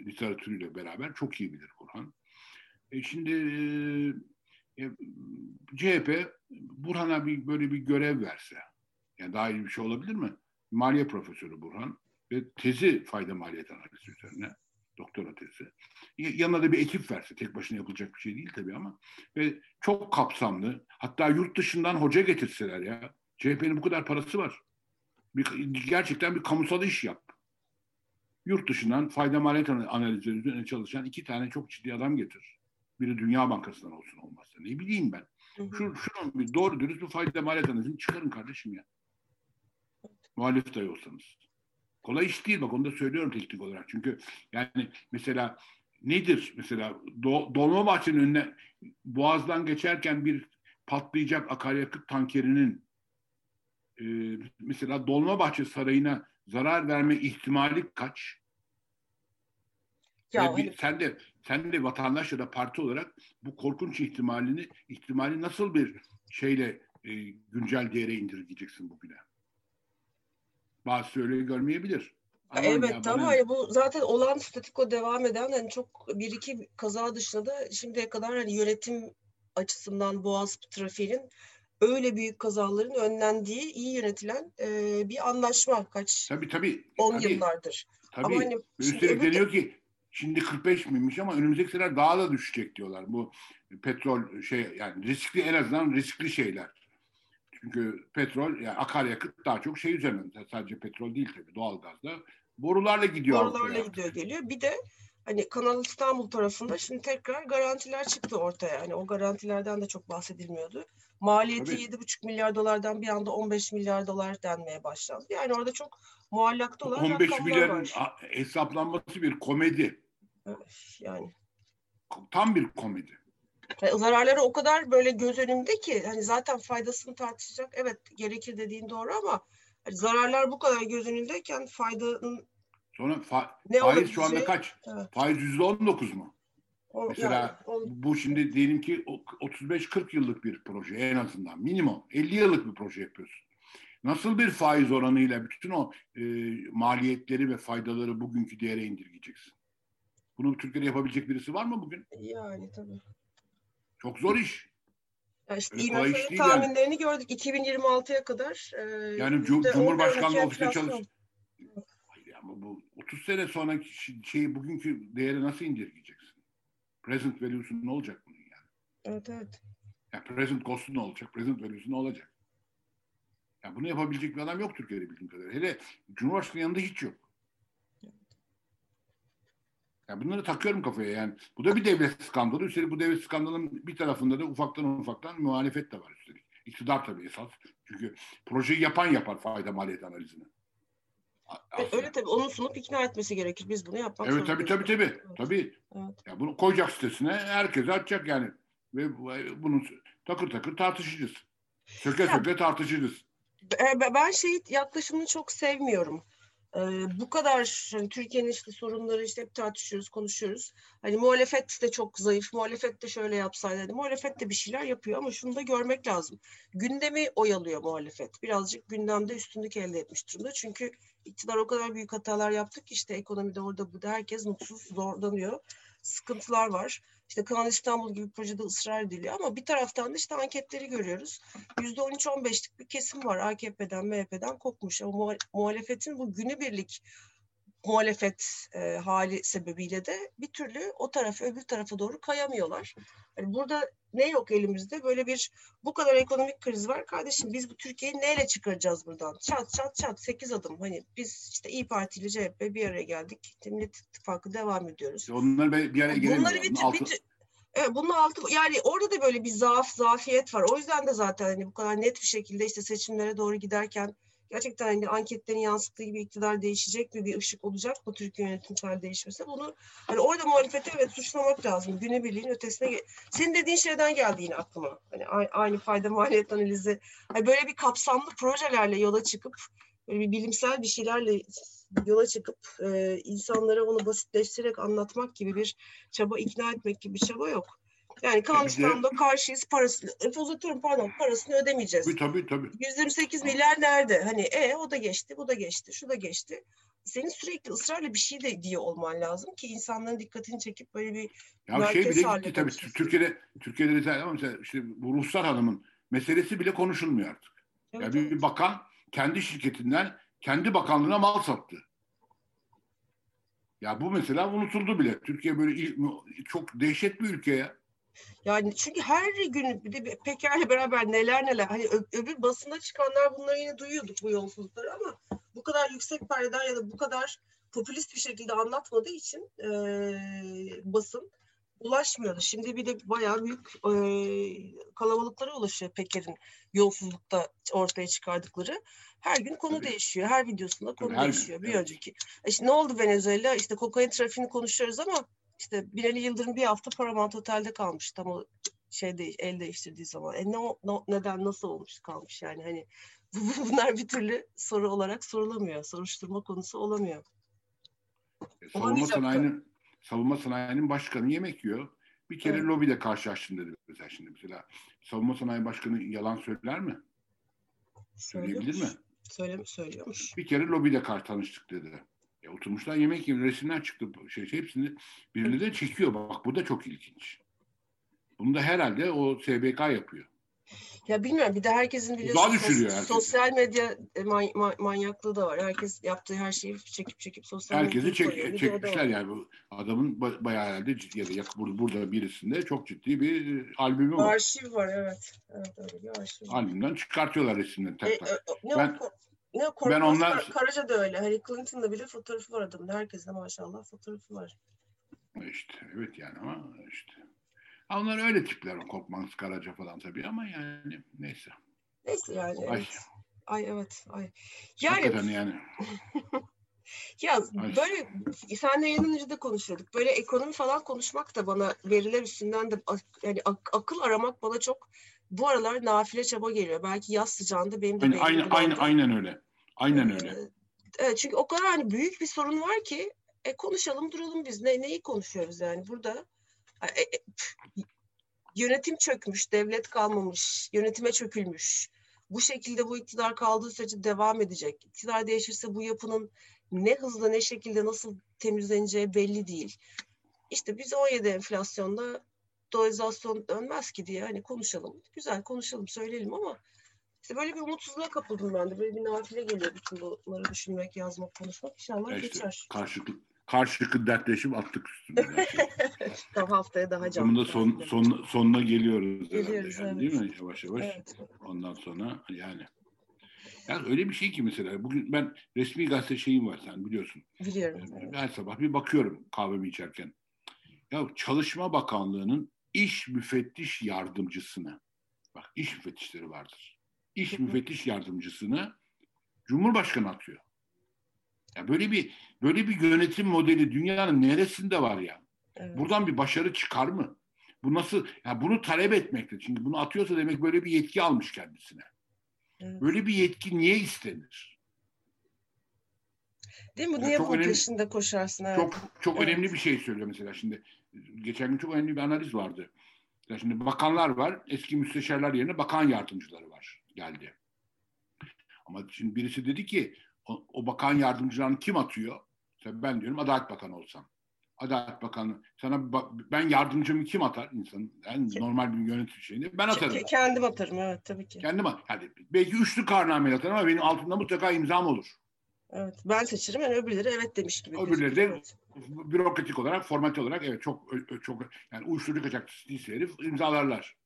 literatürüyle beraber çok iyi bilir Burhan. E şimdi e, e, CHP Burhan'a bir böyle bir görev verse, yani daha iyi bir şey olabilir mi? Maliye profesörü Burhan ve tezi fayda maliyet analizi üzerine doktora tezi. Yanına da bir ekip verse, tek başına yapılacak bir şey değil tabii ama ve çok kapsamlı, hatta yurt dışından hoca getirseler ya. CHP'nin bu kadar parası var bir, gerçekten bir kamusal iş yap. Yurt dışından fayda maliyet ana- analizleri üzerine çalışan iki tane çok ciddi adam getir. Biri Dünya Bankası'ndan olsun olmazsa. Ne bileyim ben. Şu, şunun bir doğru dürüst bir fayda maliyet analizini çıkarın kardeşim ya. Muhalif dahi olsanız. Kolay iş değil bak onu da söylüyorum teknik olarak. Çünkü yani mesela nedir mesela Do Dolmabahçe'nin önüne Boğaz'dan geçerken bir patlayacak akaryakıt tankerinin e, mesela Dolmabahçe Sarayı'na zarar verme ihtimali kaç?
Ya,
bir, sen de sen de vatandaş ya da parti olarak bu korkunç ihtimalini ihtimali nasıl bir şeyle e, güncel değere indirgeyeceksin bugüne? Bazı öyle görmeyebilir.
Ama evet ya, ama bana... bu zaten olan statiko devam eden hani çok bir iki kaza dışında da şimdiye kadar hani yönetim açısından Boğaz trafiğinin öyle büyük kazaların önlendiği, iyi yönetilen e, bir anlaşma kaç
tabii, tabii,
10
tabii,
yıllardır.
Tabii. Ama hani Üstelik deniyor ki şimdi 45 miymiş ama önümüzdeki seneler daha da düşecek diyorlar. Bu petrol şey yani riskli en azından riskli şeyler. Çünkü petrol yani akaryakıt daha çok şey üzerinden sadece petrol değil tabii doğalgazda borularla gidiyor.
Borularla gidiyor geliyor. Bir de hani Kanal İstanbul tarafında şimdi tekrar garantiler çıktı ortaya. Hani o garantilerden de çok bahsedilmiyordu. Maliyeti Tabii. 7,5 milyar dolardan bir anda 15 milyar dolar denmeye başlandı. Yani orada çok muallakta olan
15 milyarın hesaplanması bir komedi.
Yani.
Tam bir komedi.
Yani zararları o kadar böyle göz önünde ki hani zaten faydasını tartışacak. Evet gerekir dediğin doğru ama hani zararlar bu kadar göz önündeyken faydanın
Sonra fa ne faiz şu anda kaç? Evet. Faiz yüzde on dokuz mu? O, Mesela yani, o... bu şimdi diyelim ki 35-40 yıllık bir proje en azından minimum 50 yıllık bir proje yapıyorsun. Nasıl bir faiz oranıyla bütün o e, maliyetleri ve faydaları bugünkü değere indirgeyeceksin? Bunu Türkiye'de yapabilecek birisi var mı bugün?
Yani tabii.
Çok zor iş.
Yani işte IMF'nin tahminlerini yani. gördük 2026'ya kadar.
E, yani Cumhurbaşkanlığı ofisinde çalış. Hayır ama bu 30 sene sonra şeyi bugünkü değeri nasıl indirgeyeceksin? Present value'su ne olacak bunun yani?
Evet evet.
Yani present cost'u ne olacak? Present value'su ne olacak? Yani bunu yapabilecek bir adam yok Türkiye'de bildiğim kadarıyla. Hele Cumhurbaşkanı yanında hiç yok. Yani bunları takıyorum kafaya yani. Bu da bir devlet skandalı. Üstelik bu devlet skandalının bir tarafında da ufaktan ufaktan muhalefet de var üstelik. İktidar tabii esas. Çünkü projeyi yapan yapar fayda maliyet analizini.
Aslında. Öyle tabii onun sunup ikna etmesi gerekir. Biz bunu yapmak
Evet tabii tabii tabii. Evet. Tabii. Evet. Ya bunu koyacak sitesine herkes açacak yani. Ve bunu takır takır tartışacağız. Söke söke tartışacağız.
Ben şey yaklaşımını çok sevmiyorum. Ee, bu kadar hani Türkiye'nin işte sorunları işte hep tartışıyoruz, konuşuyoruz. Hani muhalefet de çok zayıf, muhalefet de şöyle yapsaydı. Hani muhalefet de bir şeyler yapıyor ama şunu da görmek lazım. Gündemi oyalıyor muhalefet. Birazcık gündemde üstünlük elde etmiş durumda. Çünkü iktidar o kadar büyük hatalar yaptık ki işte ekonomide orada burada herkes mutsuz, zorlanıyor. Sıkıntılar var. İşte Kanal İstanbul gibi projede ısrar ediliyor ama bir taraftan da işte anketleri görüyoruz. Yüzde 13-15'lik bir kesim var AKP'den, MHP'den kopmuş. Ama muhalefetin bu günübirlik muhalefet e, hali sebebiyle de bir türlü o tarafa öbür tarafa doğru kayamıyorlar. Yani burada ne yok elimizde? Böyle bir bu kadar ekonomik kriz var. Kardeşim biz bu Türkiye'yi neyle çıkaracağız buradan? Çat çat çat sekiz adım. Hani biz işte İyi Parti ile CHP bir araya geldik. Millet İttifakı devam ediyoruz.
Onları bir araya gelemiyor. Bunları bir,
altı... bir, Evet, bunun altı yani orada da böyle bir zaaf, zafiyet var. O yüzden de zaten hani bu kadar net bir şekilde işte seçimlere doğru giderken gerçekten hani anketlerin yansıttığı gibi iktidar değişecek mi? Bir ışık olacak mı? Türkiye yönetimsel değişmesi. Bunu hani orada muhalefeti evet suçlamak lazım. Günübirliğin ötesine senin dediğin şeyden geldi yine aklıma. Hani aynı fayda maliyet analizi. Hani böyle bir kapsamlı projelerle yola çıkıp böyle bir bilimsel bir şeylerle yola çıkıp e, insanlara onu basitleştirerek anlatmak gibi bir çaba ikna etmek gibi bir çaba yok. Yani Kanal İstanbul'da karşıyız parasını, uzatıyorum pardon parasını ödemeyeceğiz.
Tabii tabii. tabii.
128 milyar nerede? Hani e o da geçti, bu da geçti, şu da geçti. Senin sürekli ısrarla bir şey de diye olman lazım ki insanların dikkatini çekip böyle bir
ya şey bile gitti tabii. Türkiye'de Türkiye'de ama mesela işte bu Ruhsar Hanım'ın meselesi bile konuşulmuyor artık. Evet, yani evet. bir bakan kendi şirketinden kendi bakanlığına mal sattı. Ya bu mesela unutuldu bile. Türkiye böyle çok dehşet bir ülke ya.
Yani çünkü her gün bir de Peker'le beraber neler neler hani öbür basında çıkanlar bunları yine duyuyorduk bu yolsuzlukları ama bu kadar yüksek perdeden ya da bu kadar popülist bir şekilde anlatmadığı için e, basın ulaşmıyordu. Şimdi bir de bayağı büyük e, kalabalıklara ulaşıyor Peker'in yolsuzlukta ortaya çıkardıkları. Her gün konu
Tabii.
değişiyor. Her videosunda konu
Tabii, her
değişiyor. Bir
evet.
önceki. E işte ne oldu Venezuela? İşte kokain trafiğini konuşuyoruz ama işte Binali Yıldırım bir hafta Paramount Otel'de kalmış. Tam o şey değil, el değiştirdiği zaman. E ne, ne- neden nasıl olmuş kalmış yani hani bu- bunlar bir türlü soru olarak sorulamıyor. Soruşturma konusu olamıyor.
E, savunma sanayinin savunma sanayinin başkanı yemek yiyor. Bir kere
Evet.
lobide karşılaştım dedi mesela şimdi mesela. Savunma sanayi başkanı yalan söyler mi? Söyleyebilir mi?
Söyle, söylüyormuş.
Bir kere lobide kar tanıştık dedi. E, oturmuşlar yemek yiyor. Resimler çıktı. Şey, şey, hepsini birini de çekiyor. Bak bu da çok ilginç. Bunu da herhalde o SBK yapıyor.
Ya bilmiyorum bir de herkesin biliyorsun
Uzağa düşürüyor
sos- sosyal medya e, man- ma- manyaklığı da var. Herkes yaptığı her şeyi çekip çekip sosyal
Herkesi çek,
koyuyor.
Çekmişler yani. Bu adamın ba- bayağı herhalde ciddi- ya da burada, birisinde çok ciddi bir e, albümü var.
Arşiv var evet. Evet öyle bir arşiv.
Albümden çıkartıyorlar resimleri
E,
tak tak.
e, ne
Ben-
o, ne Korkmaz
ondan-
Kar- Karaca da öyle. Harry Clinton'da bile fotoğrafı var adamın. Herkeste maşallah fotoğrafı var.
İşte evet yani ama işte. Onlar öyle tipler o Korkmaz Karaca falan tabii ama yani neyse.
Neyse yani.
Ay.
Evet. Ay evet. Ay. Yani
Hakikaten yani.
Ya böyle senle yayından önce de konuşuyorduk. Böyle ekonomi falan konuşmak da bana veriler üstünden de yani ak- akıl aramak bana çok bu aralar nafile çaba geliyor. Belki yaz sıcağında benim de
aynen, aynen,
bulandı.
aynen öyle. Aynen öyle.
Evet çünkü o kadar hani büyük bir sorun var ki e, konuşalım duralım biz. Ne, neyi konuşuyoruz yani burada? E, e, yönetim çökmüş, devlet kalmamış, yönetime çökülmüş. Bu şekilde bu iktidar kaldığı sürece devam edecek. İktidar değişirse bu yapının ne hızla ne şekilde nasıl temizleneceği belli değil. İşte biz 17 enflasyonda dolizasyon dönmez ki diye hani konuşalım. Güzel konuşalım, söyleyelim ama işte böyle bir umutsuzluğa kapıldım ben de. Böyle bir nafile geliyor bütün bunları düşünmek, yazmak, konuşmak. İnşallah
işte
geçer.
karşılıklı, karşılıklı dertleşip attık üstüne.
Tam haftaya daha canlı.
Sonunda son, son, sonuna geliyoruz herhalde.
Geliyoruz,
yani,
evet.
Değil mi? Yavaş yavaş.
Evet.
Ondan sonra yani. Yani öyle bir şey ki mesela bugün ben resmi gazete şeyim var sen biliyorsun.
Biliyorum. evet.
Her sabah bir bakıyorum kahvemi içerken. Ya Çalışma Bakanlığı'nın iş müfettiş yardımcısını, bak iş müfettişleri vardır. İş müfettiş yardımcısını Cumhurbaşkanı atıyor. Ya böyle bir böyle bir yönetim modeli dünyanın neresinde var ya?
Evet.
Buradan bir başarı çıkar mı? Bu nasıl? Ya bunu talep etmekte. Çünkü bunu atıyorsa demek böyle bir yetki almış kendisine.
Evet.
Böyle bir yetki niye istenir?
Değil mi?
Ya
Niye bunun peşinde koşarsın? Evet.
Çok çok
Evet.
önemli bir şey söylüyor mesela şimdi. Geçen gün çok önemli bir analiz vardı. Ya şimdi bakanlar var, eski müsteşarlar yerine bakan yardımcıları var geldi. Ama şimdi birisi dedi ki o, o bakan yardımcılarını kim atıyor? Mesela ben diyorum Adalet Bakanı olsam. Adalet Bakanı sana bak- ben yardımcımı kim atar insanın? Yani normal bir yönetim şeyinde ben atarım.
Ke- Kendim atarım evet tabii ki.
Kendim yani belki üçlü karname atarım ama benim altında mutlaka imzam olur.
Evet. Ben seçerim yani öbürleri evet demiş gibi.
Öbürleri de
evet.
bürokratik olarak, format olarak evet çok çok yani uyuşturucu kaçakçısı değilse herif imzalarlar.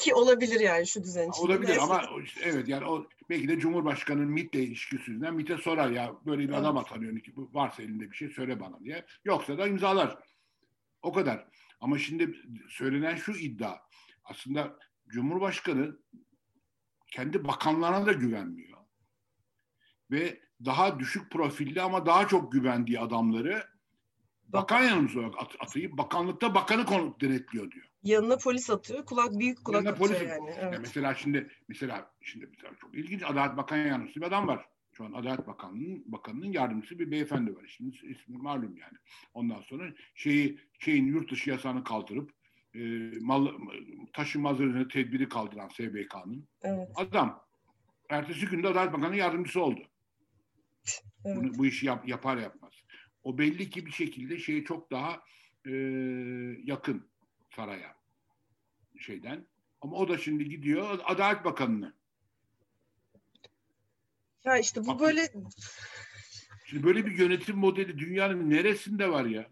Ki olabilir yani şu düzen içinde.
Olabilir
Neyse.
ama işte evet yani o belki de Cumhurbaşkanı'nın MİT'le ilişkisi yüzünden MİT'e sorar ya böyle bir adam
Evet.
atanıyor ki bu varsa elinde bir şey söyle bana diye. Yoksa da imzalar. O kadar. Ama şimdi söylenen şu iddia aslında Cumhurbaşkanı kendi bakanlarına da güvenmiyor. Ve daha düşük profilli ama daha çok güvendiği adamları bakan yanımıza olarak at- atayıp bakanlıkta bakanı denetliyor diyor.
Yanına polis atıyor. Kulak büyük kulak
Yanına
atıyor
polis-
yani.
Ya
Evet.
mesela şimdi mesela şimdi mesela çok ilginç Adalet Bakan Yardımcısı bir adam var. Şu an Adalet Bakanlığı'nın bakanının yardımcısı bir beyefendi var. Şimdi ismi malum yani. Ondan sonra şeyi şeyin yurt dışı yasağını kaldırıp e, mal, taşınmaz üzerine tedbiri kaldıran SBK'nın
Evet.
adam ertesi günde Adalet Bakanı yardımcısı oldu.
evet.
Bunu, bu işi yap, yapar yapmaz. O belli ki bir şekilde şeyi çok daha e, yakın saraya şeyden. Ama o da şimdi gidiyor Adalet Bakanı'nı.
Ya işte bu
Bak-
böyle
Şimdi böyle bir yönetim modeli dünyanın neresinde var ya?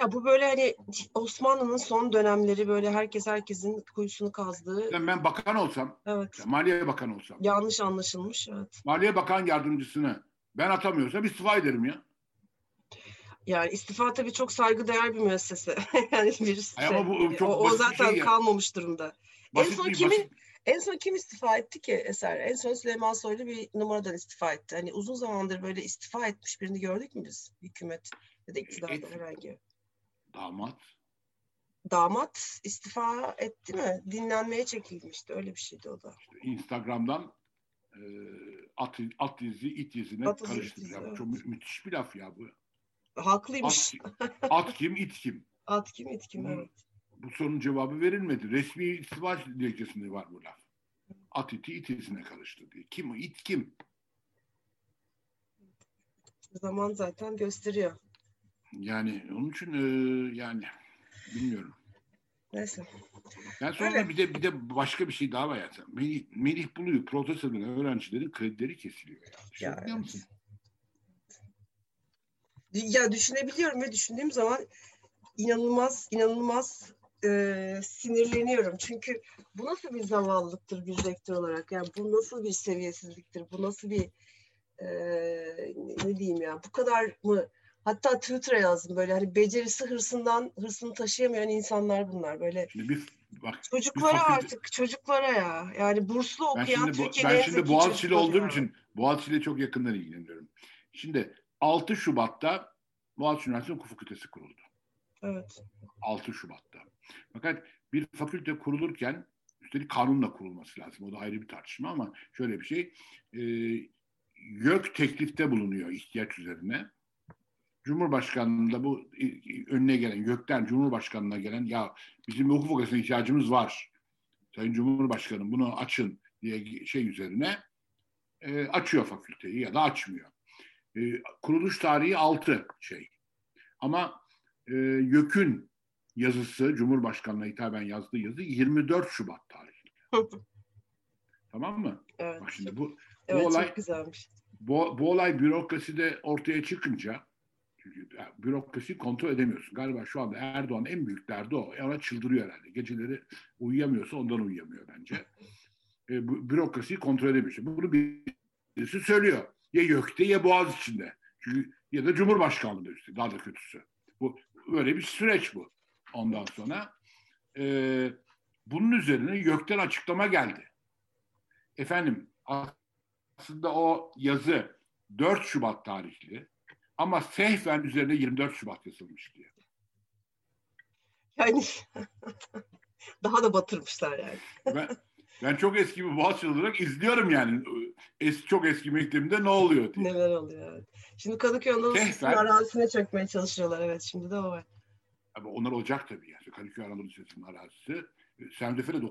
ya bu böyle hani Osmanlı'nın son dönemleri böyle herkes herkesin kuyusunu kazdığı
Yani ben bakan olsam,
evet
Maliye Bakanı olsam,
yanlış anlaşılmış evet.
Maliye Bakan Yardımcısını ben atamıyorsam istifa ederim ya.
Yani istifa tabii çok saygıdeğer bir müessese. yani bir
Ay
şey,
ama bu çok
o, o
bir
zaten
şey ya.
kalmamış durumda.
Basit
en son
bir-
kimin
basit-
en son kim istifa etti ki Eser? En son Süleyman Soylu bir numaradan istifa etti. Hani uzun zamandır böyle istifa etmiş birini gördük mü biz? Hükümet ya da iktidarda herhangi.
damat.
Damat istifa etti mi? Dinlenmeye çekilmişti. Öyle bir şeydi o da.
Instagram'dan e, at, at izi, it izine
At izi, evet.
Çok mü- müthiş bir laf ya bu. At,
Haklıymış.
at kim, it kim?
At kim it kim evet.
Bu sorunun cevabı verilmedi. Resmi istifa dilekçesinde var bu laf. At iti, it izine karıştı diye. Kim o? it kim?
Zaman zaten gösteriyor.
Yani onun için e, yani bilmiyorum.
Neyse.
Ben sonra
Öyle.
bir de bir de başka bir şey daha var ya. Melih, Melih Bulu'yu protesto eden öğrencilerin kredileri kesiliyor ya.
Ya,
Düşünebiliyor
evet.
musun?
Ya düşünebiliyorum ve düşündüğüm zaman inanılmaz inanılmaz e, sinirleniyorum. Çünkü bu nasıl bir zavallılıktır bir rektör olarak? Yani bu nasıl bir seviyesizliktir? Bu nasıl bir e, ne diyeyim ya? Bu kadar mı? Hatta Twitter'a yazdım böyle hani becerisi hırsından hırsını taşıyamayan insanlar bunlar böyle.
Şimdi bir bak
Çocuklara
fakülte-
artık çocuklara ya. Yani burslu
Ben
okuyan
şimdi, bu, ben
en
şimdi Boğaziçi'li olduğum
ya.
için Boğaziçi'yle çok yakından ilgileniyorum. Şimdi 6 Şubat'ta Boğaziçi Üniversitesi Hukuk Fakültesi kuruldu.
Evet.
6 Şubat'ta. Fakat bir fakülte kurulurken üstelik kanunla kurulması lazım. O da ayrı bir tartışma ama şöyle bir şey. E, YÖK teklifte bulunuyor ihtiyaç üzerine. Cumhurbaşkanlığında bu e, önüne gelen, YÖK'ten Cumhurbaşkanlığına gelen ya bizim hukuk fakültesine ihtiyacımız var. Sayın Cumhurbaşkanım bunu açın diye şey üzerine e, açıyor fakülteyi ya da açmıyor. E, kuruluş tarihi 6 şey. Ama e, YÖK'ün yazısı, Cumhurbaşkanı'na hitaben yazdığı yazı 24 Şubat tarihli. tamam mı?
Evet.
Bak şimdi bu
evet
olay-
çok güzelmiş.
bu, bu olay bürokraside ortaya çıkınca çünkü ya, bürokrasi kontrol edemiyorsun. Galiba şu anda Erdoğan en büyük derdi o. Ona çıldırıyor herhalde. Geceleri uyuyamıyorsa ondan uyuyamıyor bence. E, bu, bürokrasiyi kontrol edemiyorsun. Bunu birisi söylüyor. Ya YÖK'te ya Boğaziçi'nde. Çünkü ya da Cumhurbaşkanlığı'nda üstü. Daha da kötüsü. Bu böyle bir süreç bu. Ondan sonra e, bunun üzerine YÖK'ten açıklama geldi. Efendim aslında o yazı 4 Şubat tarihli ama sehven üzerine 24 Şubat yazılmış diye.
Yani daha da batırmışlar yani.
Ben, ben çok eski bir Boğaziçi olarak izliyorum yani. Es, çok eski mektebimde ne oluyor diye.
Neler oluyor evet. Şimdi Kadıköy Anadolu arazisine çökmeye çalışıyorlar. Evet şimdi de o var.
Ama onlar olacak tabii yani. Kadıköy Anadolu Lisesi'nin arazisi. Sendefe de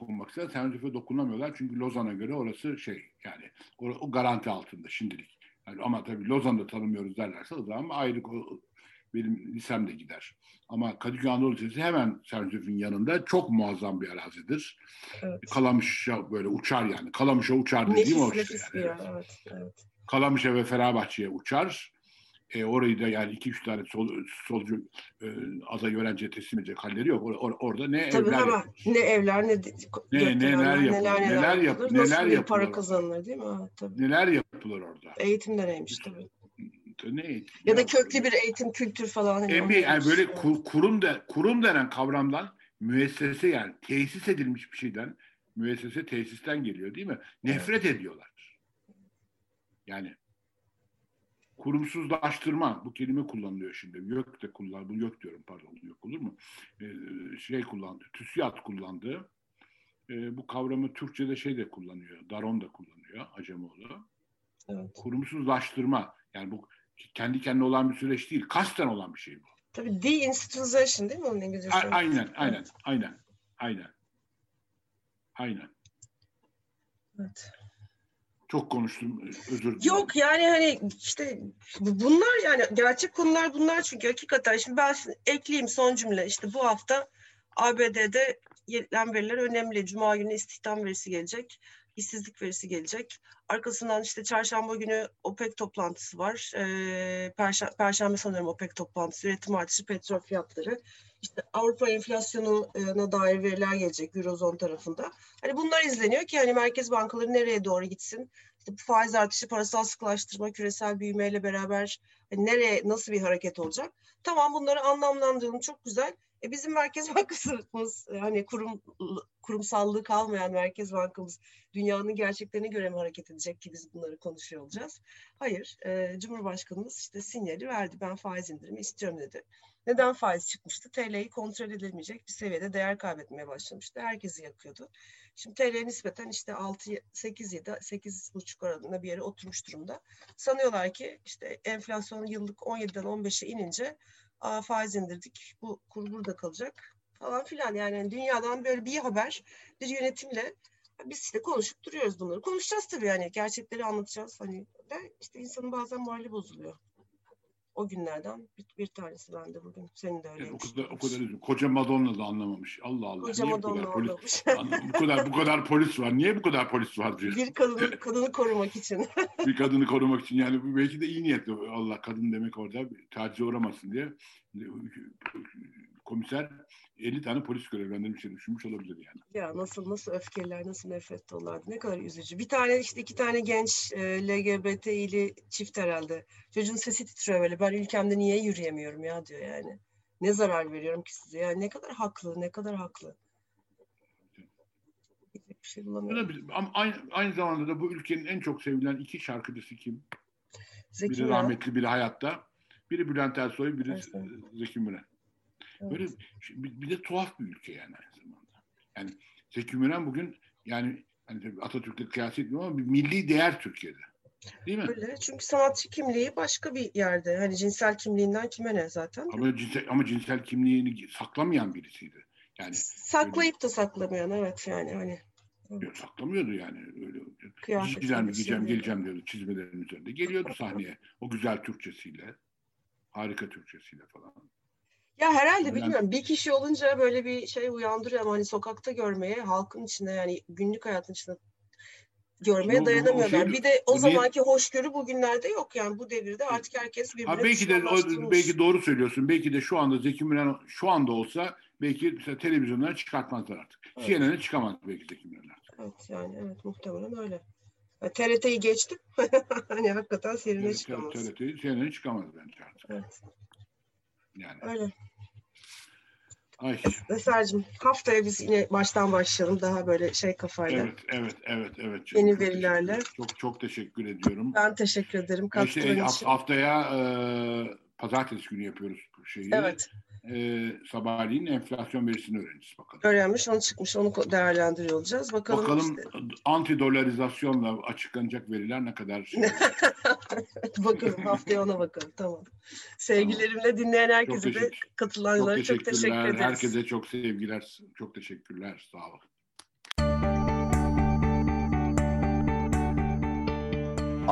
dokunmak ister. Sendefe dokunamıyorlar çünkü Lozan'a göre orası şey yani o, o garanti altında şimdilik. Yani ama tabii Lozan'da tanımıyoruz derlerse o zaman ayrı benim lisem de gider. Ama Kadıköy Anadolu Lisesi hemen Sentef'in yanında çok muazzam bir arazidir.
Evet.
Kalamış'a böyle uçar yani. Kalamış'a uçar dediğim o işte. yani.
bir
Evet.
Evet.
Kalamış'a ve Fenerbahçe'ye uçar. E, orayı da yani iki üç tane sol, solcu e, aday öğrenciye teslim edecek halleri yok. Or- or- orada ne
Tabii
evler
hemen
yapılır.
ne evler ne,
Ne- neler yapılır,
neler neler,
neler yap-
yapılır,
neler
nasıl bir para
yapılır.
kazanılır değil mi? Evet, tabii.
Neler yapılır orada?
Eğitim de neymiş tabii.
Ne,
Ya da köklü bir eğitim kültür falan. hani
yani böyle kur- kurum da kurum denen kavramdan müessese yani tesis edilmiş bir şeyden müessese tesisten geliyor değil mi? Nefret ediyorlar. Yani kurumsuzlaştırma bu kelime kullanılıyor şimdi. Yok de kullan, bu yok diyorum pardon yok olur mu? Ee, şey kullandı, TÜSİAD kullandı. Ee, bu kavramı Türkçe'de şey de kullanıyor, Daron da kullanıyor Acemoğlu.
Evet.
Kurumsuzlaştırma yani bu kendi kendine olan bir süreç değil, kasten olan bir şey bu.
Tabii deinstitutionalization değil mi onun İngilizcesi?
A- aynen, aynen, aynen, aynen. Aynen.
Evet.
Çok konuştum, özür dilerim.
Yok yani hani işte bu- bunlar yani gerçek konular bunlar çünkü hakikaten şimdi ben ekleyeyim son cümle işte bu hafta ABD'de gelen veriler önemli. Cuma günü istihdam verisi gelecek. İşsizlik verisi gelecek. Arkasından işte çarşamba günü OPEC toplantısı var. Ee, Perşembe, Perşembe sanıyorum OPEC toplantısı, üretim artışı, petrol fiyatları. İşte Avrupa enflasyonuna dair veriler gelecek Eurozone tarafında. Hani bunlar izleniyor ki hani merkez bankaları nereye doğru gitsin? İşte bu faiz artışı, parasal sıkılaştırma, küresel büyümeyle beraber hani nereye nasıl bir hareket olacak? Tamam bunları anlamlandıralım çok güzel. E bizim Merkez Bankamız hani kurum kurumsallığı kalmayan Merkez Bankamız dünyanın gerçeklerine göre mi hareket edecek ki biz bunları konuşuyor olacağız? Hayır. E, Cumhurbaşkanımız işte sinyali verdi. Ben faiz indirimi istiyorum dedi. Neden faiz çıkmıştı? TL'yi kontrol edilemeyecek bir seviyede değer kaybetmeye başlamıştı. Herkesi yakıyordu. Şimdi TL nispeten işte 6 8 7 8,5 aralığında bir yere oturmuş durumda. Sanıyorlar ki işte enflasyon yıllık 17'den 15'e inince Aa, faiz indirdik. Bu kur burada kalacak falan filan. Yani dünyadan böyle bir haber, bir yönetimle biz işte konuşup duruyoruz bunları. Konuşacağız tabii yani gerçekleri anlatacağız. Hani de işte insanın bazen morali bozuluyor o günlerden bir, bir tanesi ben de bugün. Senin de öyle.
o kadar o kadar üzüm. Koca Madonna da anlamamış. Allah Allah.
Koca
Niye
Madonna
bu kadar polis, bu kadar bu kadar polis var. Niye bu kadar polis var diyor.
bir kadını, kadını korumak için.
bir kadını korumak için yani belki de iyi niyetli Allah kadın demek orada tacize uğramasın diye komiser 50 tane polis görevlendirmiş düşünmüş olabilir yani.
Ya nasıl nasıl öfkeliler, nasıl nefret dolardı. Ne kadar üzücü. Bir tane işte iki tane genç e, LGBT'li çift herhalde. Çocuğun sesi titriyor böyle. Ben ülkemde niye yürüyemiyorum ya diyor yani. Ne zarar veriyorum ki size? Yani ne kadar haklı, ne kadar haklı. Bir şey bulamıyorum.
Ama aynı, aynı zamanda da bu ülkenin en çok sevilen iki şarkıcısı kim?
Zeki
biri rahmetli, biri hayatta. Biri Bülent Ersoy, biri. Zeki Müren. Böyle bir, bir de tuhaf bir ülke yani aynı zamanda. Yani Zeki Müren bugün yani hani Atatürk'le kıyas etmiyorum ama bir milli değer Türkiye'de. Değil mi?
Öyle. Çünkü sanatçı kimliği başka bir yerde. Hani cinsel kimliğinden kime ne zaten?
Ama cinsel, ama cinsel kimliğini saklamayan birisiydi. Yani
Saklayıp da saklamayan evet yani hani
saklamıyordu yani öyle.
kıyafet.
Giyeceğim
şeyleri.
geleceğim diyordu çizmelerin üzerinde. Geliyordu sahneye o güzel Türkçesiyle. Harika Türkçesiyle falan.
Ya herhalde
Yani-
bilmiyorum bir kişi olunca böyle bir şey uyandırıyor ama hani sokakta görmeye halkın içinde yani günlük hayatın içinde görmeye
o- o
dayanamıyorlar.
şey-
bir de o
o
zamanki hoşgörü bugünlerde yok yani bu devirde artık herkes birbirine
Ha belki de o, belki doğru söylüyorsun. Belki de şu anda Zeki Müren şu anda olsa belki mesela televizyonlara çıkartmazlar artık.
Evet.
CNN'e çıkamaz belki Zeki Müren artık.
Evet yani evet muhtemelen öyle. Ya, TRT'yi geçtim. hani hakikaten serine
Evet,
çıkamaz.
TRT, CNN'e çıkamaz bence artık.
Evet
Yani.
öyle.
Ay.
Eser'cim haftaya biz yine baştan başlayalım daha böyle şey kafayla.
Evet, evet, evet, evet.
Yeni
Çok
verilerle.
teşekkür- Çok çok teşekkür ediyorum.
Ben teşekkür ederim
şey, haftaya e, pazartesi günü yapıyoruz şeyi.
Evet
E, sabahleyin enflasyon verisini öğreniriz bakalım.
öğrenmiş onu çıkmış onu değerlendiriyor olacağız. Bakalım,
Bakalım
işte.
antidolarizasyonla açıklanacak veriler ne kadar şey.
bakalım haftaya ona bakalım tamam. Sevgilerimle dinleyen herkese de katılanlara çok, teşekkür ederiz.
Herkese çok sevgiler. Çok teşekkürler. Sağ olun.